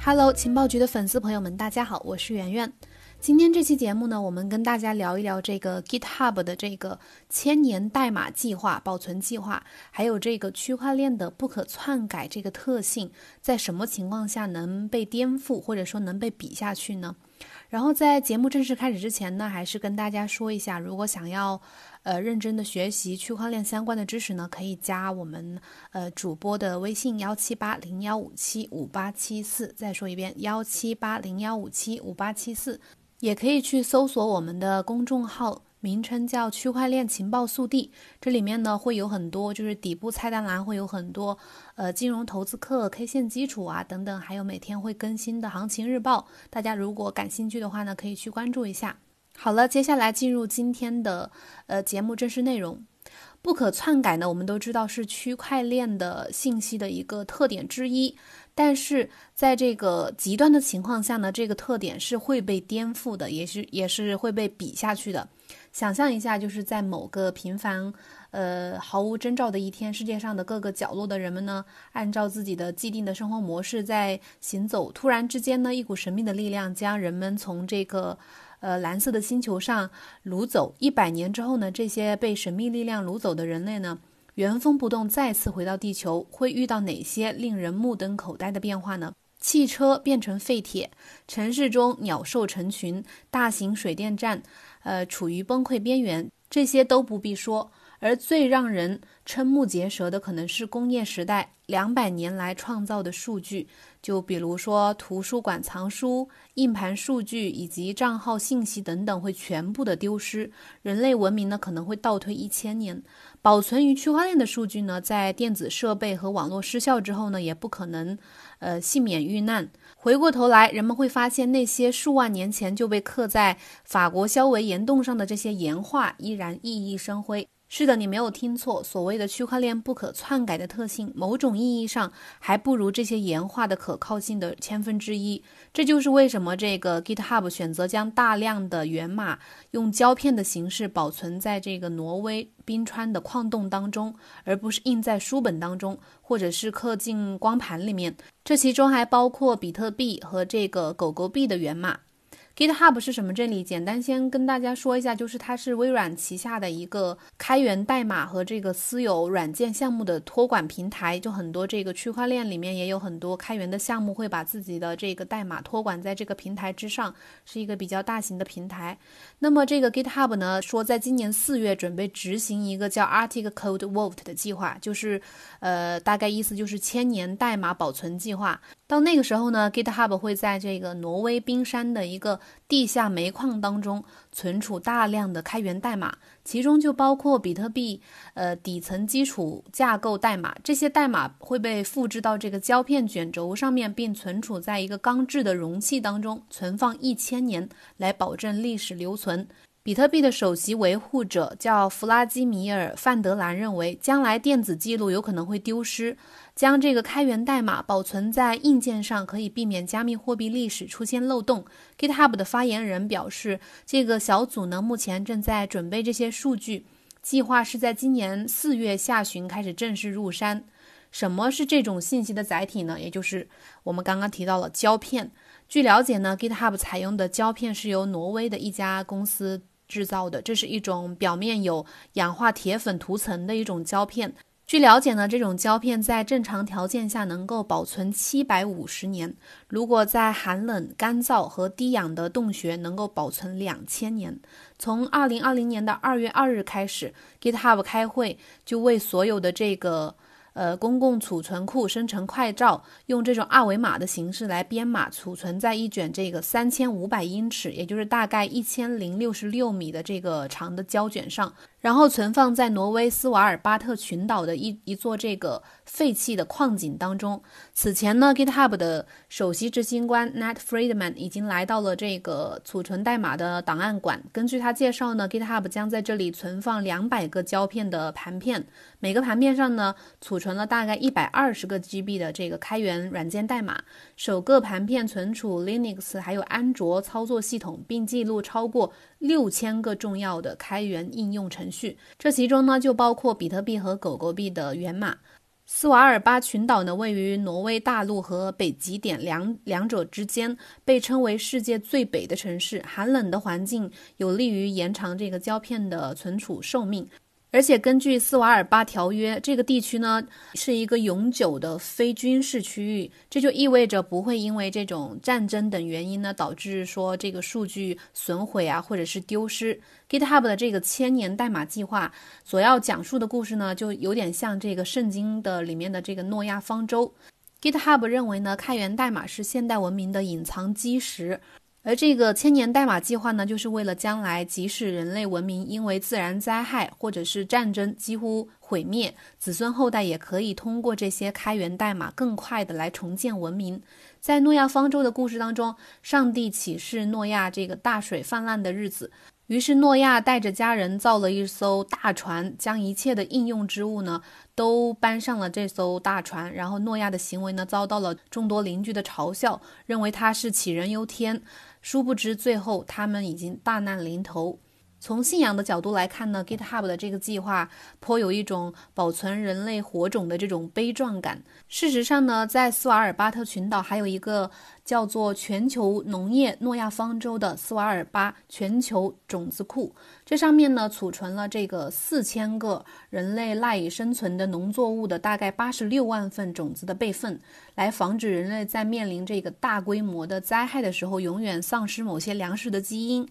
Hello，情报局的粉丝朋友们，大家好，我是圆圆。今天这期节目呢，我们跟大家聊一聊这个 GitHub 的这个千年代码计划、保存计划，还有这个区块链的不可篡改这个特性，在什么情况下能被颠覆，或者说能被比下去呢？然后在节目正式开始之前呢，还是跟大家说一下，如果想要呃认真的学习区块链相关的知识呢，可以加我们呃主播的微信幺七八零幺五七五八七四。再说一遍，幺七八零幺五七五八七四，也可以去搜索我们的公众号。名称叫区块链情报速递，这里面呢会有很多，就是底部菜单栏会有很多，呃，金融投资课、K 线基础啊等等，还有每天会更新的行情日报。大家如果感兴趣的话呢，可以去关注一下。好了，接下来进入今天的呃节目正式内容。不可篡改呢，我们都知道是区块链的信息的一个特点之一。但是在这个极端的情况下呢，这个特点是会被颠覆的，也是也是会被比下去的。想象一下，就是在某个平凡、呃毫无征兆的一天，世界上的各个角落的人们呢，按照自己的既定的生活模式在行走。突然之间呢，一股神秘的力量将人们从这个呃蓝色的星球上掳走。一百年之后呢，这些被神秘力量掳走的人类呢？原封不动再次回到地球，会遇到哪些令人目瞪口呆的变化呢？汽车变成废铁，城市中鸟兽成群，大型水电站，呃，处于崩溃边缘，这些都不必说。而最让人瞠目结舌的，可能是工业时代两百年来创造的数据。就比如说，图书馆藏书、硬盘数据以及账号信息等等，会全部的丢失。人类文明呢，可能会倒退一千年。保存于区块链的数据呢，在电子设备和网络失效之后呢，也不可能，呃，幸免遇难。回过头来，人们会发现，那些数万年前就被刻在法国肖维岩洞上的这些岩画，依然熠熠生辉。是的，你没有听错，所谓的区块链不可篡改的特性，某种意义上还不如这些岩画的可靠性的千分之一。这就是为什么这个 GitHub 选择将大量的源码用胶片的形式保存在这个挪威冰川的矿洞当中，而不是印在书本当中，或者是刻进光盘里面。这其中还包括比特币和这个狗狗币的源码。GitHub 是什么？这里简单先跟大家说一下，就是它是微软旗下的一个开源代码和这个私有软件项目的托管平台。就很多这个区块链里面也有很多开源的项目，会把自己的这个代码托管在这个平台之上，是一个比较大型的平台。那么这个 GitHub 呢，说在今年四月准备执行一个叫 Arctic Code Vault 的计划，就是呃，大概意思就是千年代码保存计划。到那个时候呢，GitHub 会在这个挪威冰山的一个地下煤矿当中存储大量的开源代码，其中就包括比特币呃底层基础架构代码。这些代码会被复制到这个胶片卷轴上面，并存储在一个钢制的容器当中，存放一千年，来保证历史留存。比特币的首席维护者叫弗拉基米尔·范德兰认为，将来电子记录有可能会丢失。将这个开源代码保存在硬件上，可以避免加密货币历史出现漏洞。GitHub 的发言人表示，这个小组呢目前正在准备这些数据，计划是在今年四月下旬开始正式入山。什么是这种信息的载体呢？也就是我们刚刚提到了胶片。据了解呢，GitHub 采用的胶片是由挪威的一家公司制造的，这是一种表面有氧化铁粉涂层的一种胶片。据了解呢，这种胶片在正常条件下能够保存七百五十年，如果在寒冷、干燥和低氧的洞穴，能够保存两千年。从二零二零年的二月二日开始，GitHub 开会就为所有的这个。呃，公共储存库生成快照，用这种二维码的形式来编码储存在一卷这个三千五百英尺，也就是大概一千零六十六米的这个长的胶卷上，然后存放在挪威斯瓦尔巴特群岛的一一座这个废弃的矿井当中。此前呢，GitHub 的首席执行官 Nat Friedman 已经来到了这个储存代码的档案馆。根据他介绍呢，GitHub 将在这里存放两百个胶片的盘片，每个盘片上呢储存。了大概一百二十个 GB 的这个开源软件代码，首个盘片存储 Linux 还有安卓操作系统，并记录超过六千个重要的开源应用程序。这其中呢，就包括比特币和狗狗币的源码。斯瓦尔巴群岛呢，位于挪威大陆和北极点两两者之间，被称为世界最北的城市。寒冷的环境有利于延长这个胶片的存储寿命。而且根据斯瓦尔巴条约，这个地区呢是一个永久的非军事区域，这就意味着不会因为这种战争等原因呢导致说这个数据损毁啊，或者是丢失。GitHub 的这个千年代码计划所要讲述的故事呢，就有点像这个圣经的里面的这个诺亚方舟。GitHub 认为呢，开源代码是现代文明的隐藏基石。而这个千年代码计划呢，就是为了将来，即使人类文明因为自然灾害或者是战争几乎毁灭，子孙后代也可以通过这些开源代码更快的来重建文明。在诺亚方舟的故事当中，上帝启示诺亚这个大水泛滥的日子。于是诺亚带着家人造了一艘大船，将一切的应用之物呢都搬上了这艘大船。然后诺亚的行为呢遭到了众多邻居的嘲笑，认为他是杞人忧天。殊不知最后他们已经大难临头。从信仰的角度来看呢，GitHub 的这个计划颇有一种保存人类火种的这种悲壮感。事实上呢，在斯瓦尔巴特群岛还有一个叫做全球农业诺亚方舟的斯瓦尔巴全球种子库，这上面呢储存了这个四千个人类赖以生存的农作物的大概八十六万份种子的备份，来防止人类在面临这个大规模的灾害的时候，永远丧失某些粮食的基因。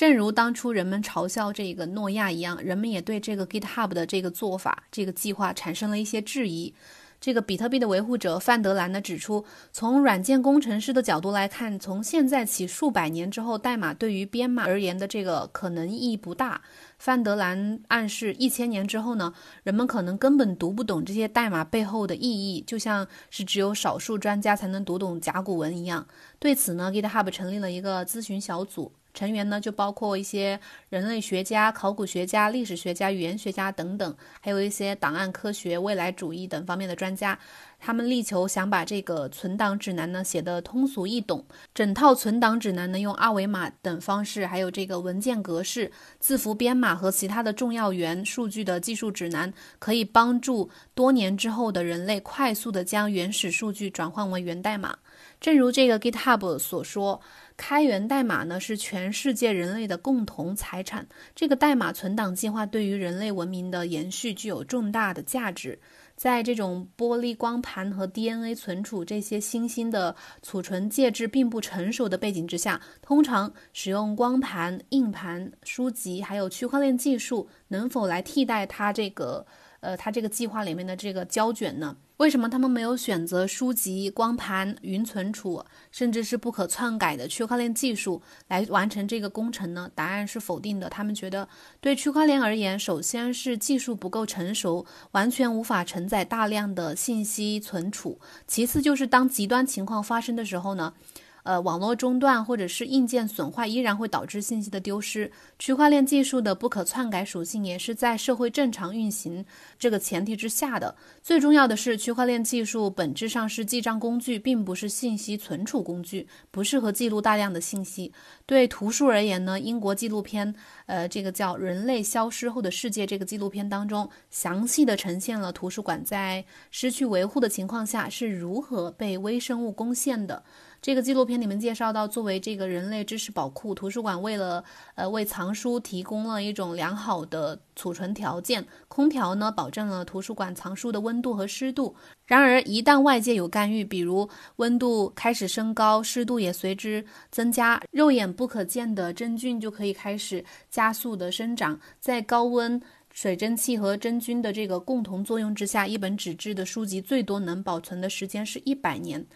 正如当初人们嘲笑这个诺亚一样，人们也对这个 GitHub 的这个做法、这个计划产生了一些质疑。这个比特币的维护者范德兰呢指出，从软件工程师的角度来看，从现在起数百年之后，代码对于编码而言的这个可能意义不大。范德兰暗示，一千年之后呢，人们可能根本读不懂这些代码背后的意义，就像是只有少数专家才能读懂甲骨文一样。对此呢，GitHub 成立了一个咨询小组。成员呢，就包括一些人类学家、考古学家、历史学家、语言学家等等，还有一些档案科学、未来主义等方面的专家。他们力求想把这个存档指南呢写得通俗易懂。整套存档指南呢，用二维码等方式，还有这个文件格式、字符编码和其他的重要元数据的技术指南，可以帮助多年之后的人类快速的将原始数据转换为源代码。正如这个 GitHub 所说。开源代码呢是全世界人类的共同财产。这个代码存档计划对于人类文明的延续具有重大的价值。在这种玻璃光盘和 DNA 存储这些新兴的储存介质并不成熟的背景之下，通常使用光盘、硬盘、书籍还有区块链技术，能否来替代它这个？呃，它这个计划里面的这个胶卷呢，为什么他们没有选择书籍、光盘、云存储，甚至是不可篡改的区块链技术来完成这个工程呢？答案是否定的。他们觉得，对区块链而言，首先是技术不够成熟，完全无法承载大量的信息存储；其次就是当极端情况发生的时候呢？呃，网络中断或者是硬件损坏依然会导致信息的丢失。区块链技术的不可篡改属性也是在社会正常运行这个前提之下的。最重要的是，区块链技术本质上是记账工具，并不是信息存储工具，不适合记录大量的信息。对图书而言呢，英国纪录片，呃，这个叫《人类消失后的世界》这个纪录片当中，详细的呈现了图书馆在失去维护的情况下是如何被微生物攻陷的。这个纪录片里面介绍到，作为这个人类知识宝库，图书馆为了呃为藏书提供了一种良好的储存条件，空调呢保证了图书馆藏书的温度和湿度。然而，一旦外界有干预，比如温度开始升高，湿度也随之增加，肉眼不可见的真菌就可以开始加速的生长。在高温、水蒸气和真菌的这个共同作用之下，一本纸质的书籍最多能保存的时间是一百年。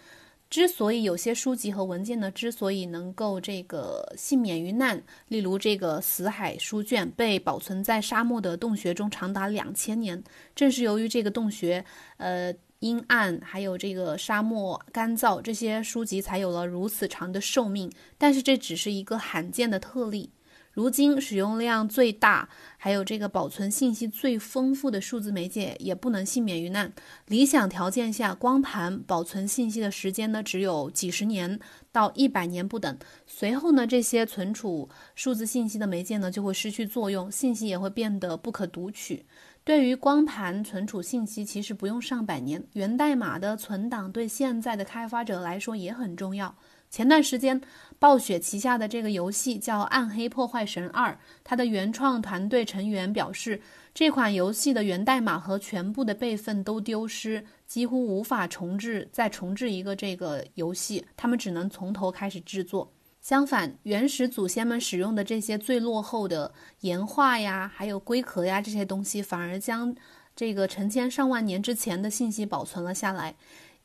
之所以有些书籍和文件呢，之所以能够这个幸免于难，例如这个死海书卷被保存在沙漠的洞穴中长达两千年，正是由于这个洞穴，呃阴暗，还有这个沙漠干燥，这些书籍才有了如此长的寿命。但是这只是一个罕见的特例。如今使用量最大，还有这个保存信息最丰富的数字媒介也不能幸免于难。理想条件下，光盘保存信息的时间呢只有几十年到一百年不等。随后呢，这些存储数字信息的媒介呢就会失去作用，信息也会变得不可读取。对于光盘存储信息，其实不用上百年，源代码的存档对现在的开发者来说也很重要。前段时间，暴雪旗下的这个游戏叫《暗黑破坏神二》，它的原创团队成员表示，这款游戏的源代码和全部的备份都丢失，几乎无法重置再重置一个这个游戏，他们只能从头开始制作。相反，原始祖先们使用的这些最落后的岩画呀，还有龟壳呀这些东西，反而将这个成千上万年之前的信息保存了下来。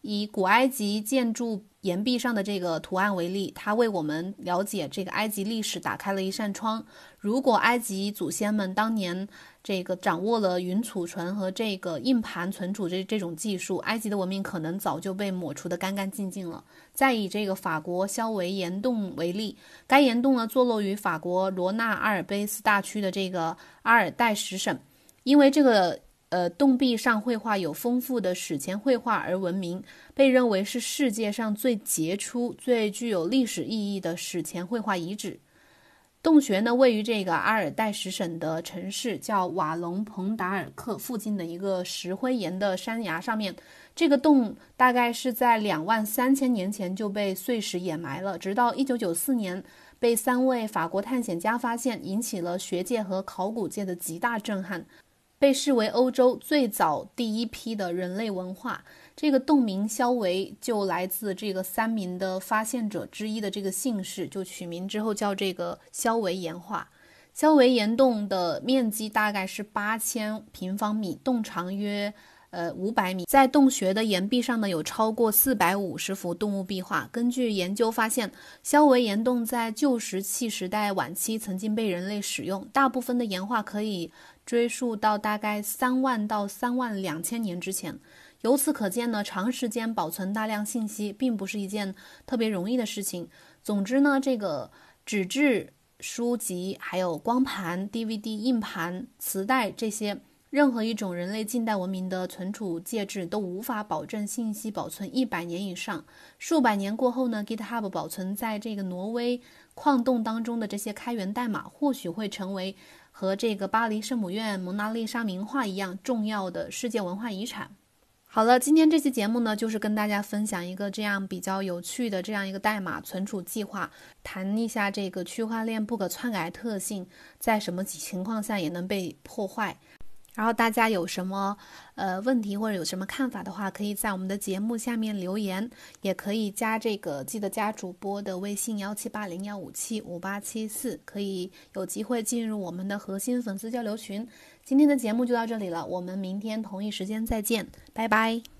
以古埃及建筑岩壁上的这个图案为例，它为我们了解这个埃及历史打开了一扇窗。如果埃及祖先们当年这个掌握了云储存和这个硬盘存储这这种技术，埃及的文明可能早就被抹除的干干净净了。再以这个法国肖维岩洞为例，该岩洞呢坐落于法国罗纳阿尔卑斯大区的这个阿尔代什省，因为这个。呃，洞壁上绘画有丰富的史前绘画而闻名，被认为是世界上最杰出、最具有历史意义的史前绘画遗址。洞穴呢，位于这个阿尔代什省的城市叫瓦隆彭达尔克附近的一个石灰岩的山崖上面。这个洞大概是在两万三千年前就被碎石掩埋了，直到一九九四年被三位法国探险家发现，引起了学界和考古界的极大震撼。被视为欧洲最早第一批的人类文化，这个洞名肖维就来自这个三名的发现者之一的这个姓氏，就取名之后叫这个肖维岩画。肖维岩洞的面积大概是八千平方米，洞长约呃五百米。在洞穴的岩壁上呢，有超过四百五十幅动物壁画。根据研究发现，肖维岩洞在旧石器时代晚期曾经被人类使用，大部分的岩画可以。追溯到大概三万到三万两千年之前，由此可见呢，长时间保存大量信息并不是一件特别容易的事情。总之呢，这个纸质书籍、还有光盘、DVD、硬盘、磁带这些，任何一种人类近代文明的存储介质都无法保证信息保存一百年以上。数百年过后呢，GitHub 保存在这个挪威矿洞当中的这些开源代码，或许会成为。和这个巴黎圣母院蒙娜丽莎名画一样重要的世界文化遗产。好了，今天这期节目呢，就是跟大家分享一个这样比较有趣的这样一个代码存储计划，谈一下这个区块链不可篡改特性，在什么情况下也能被破坏。然后大家有什么呃问题或者有什么看法的话，可以在我们的节目下面留言，也可以加这个记得加主播的微信幺七八零幺五七五八七四，可以有机会进入我们的核心粉丝交流群。今天的节目就到这里了，我们明天同一时间再见，拜拜。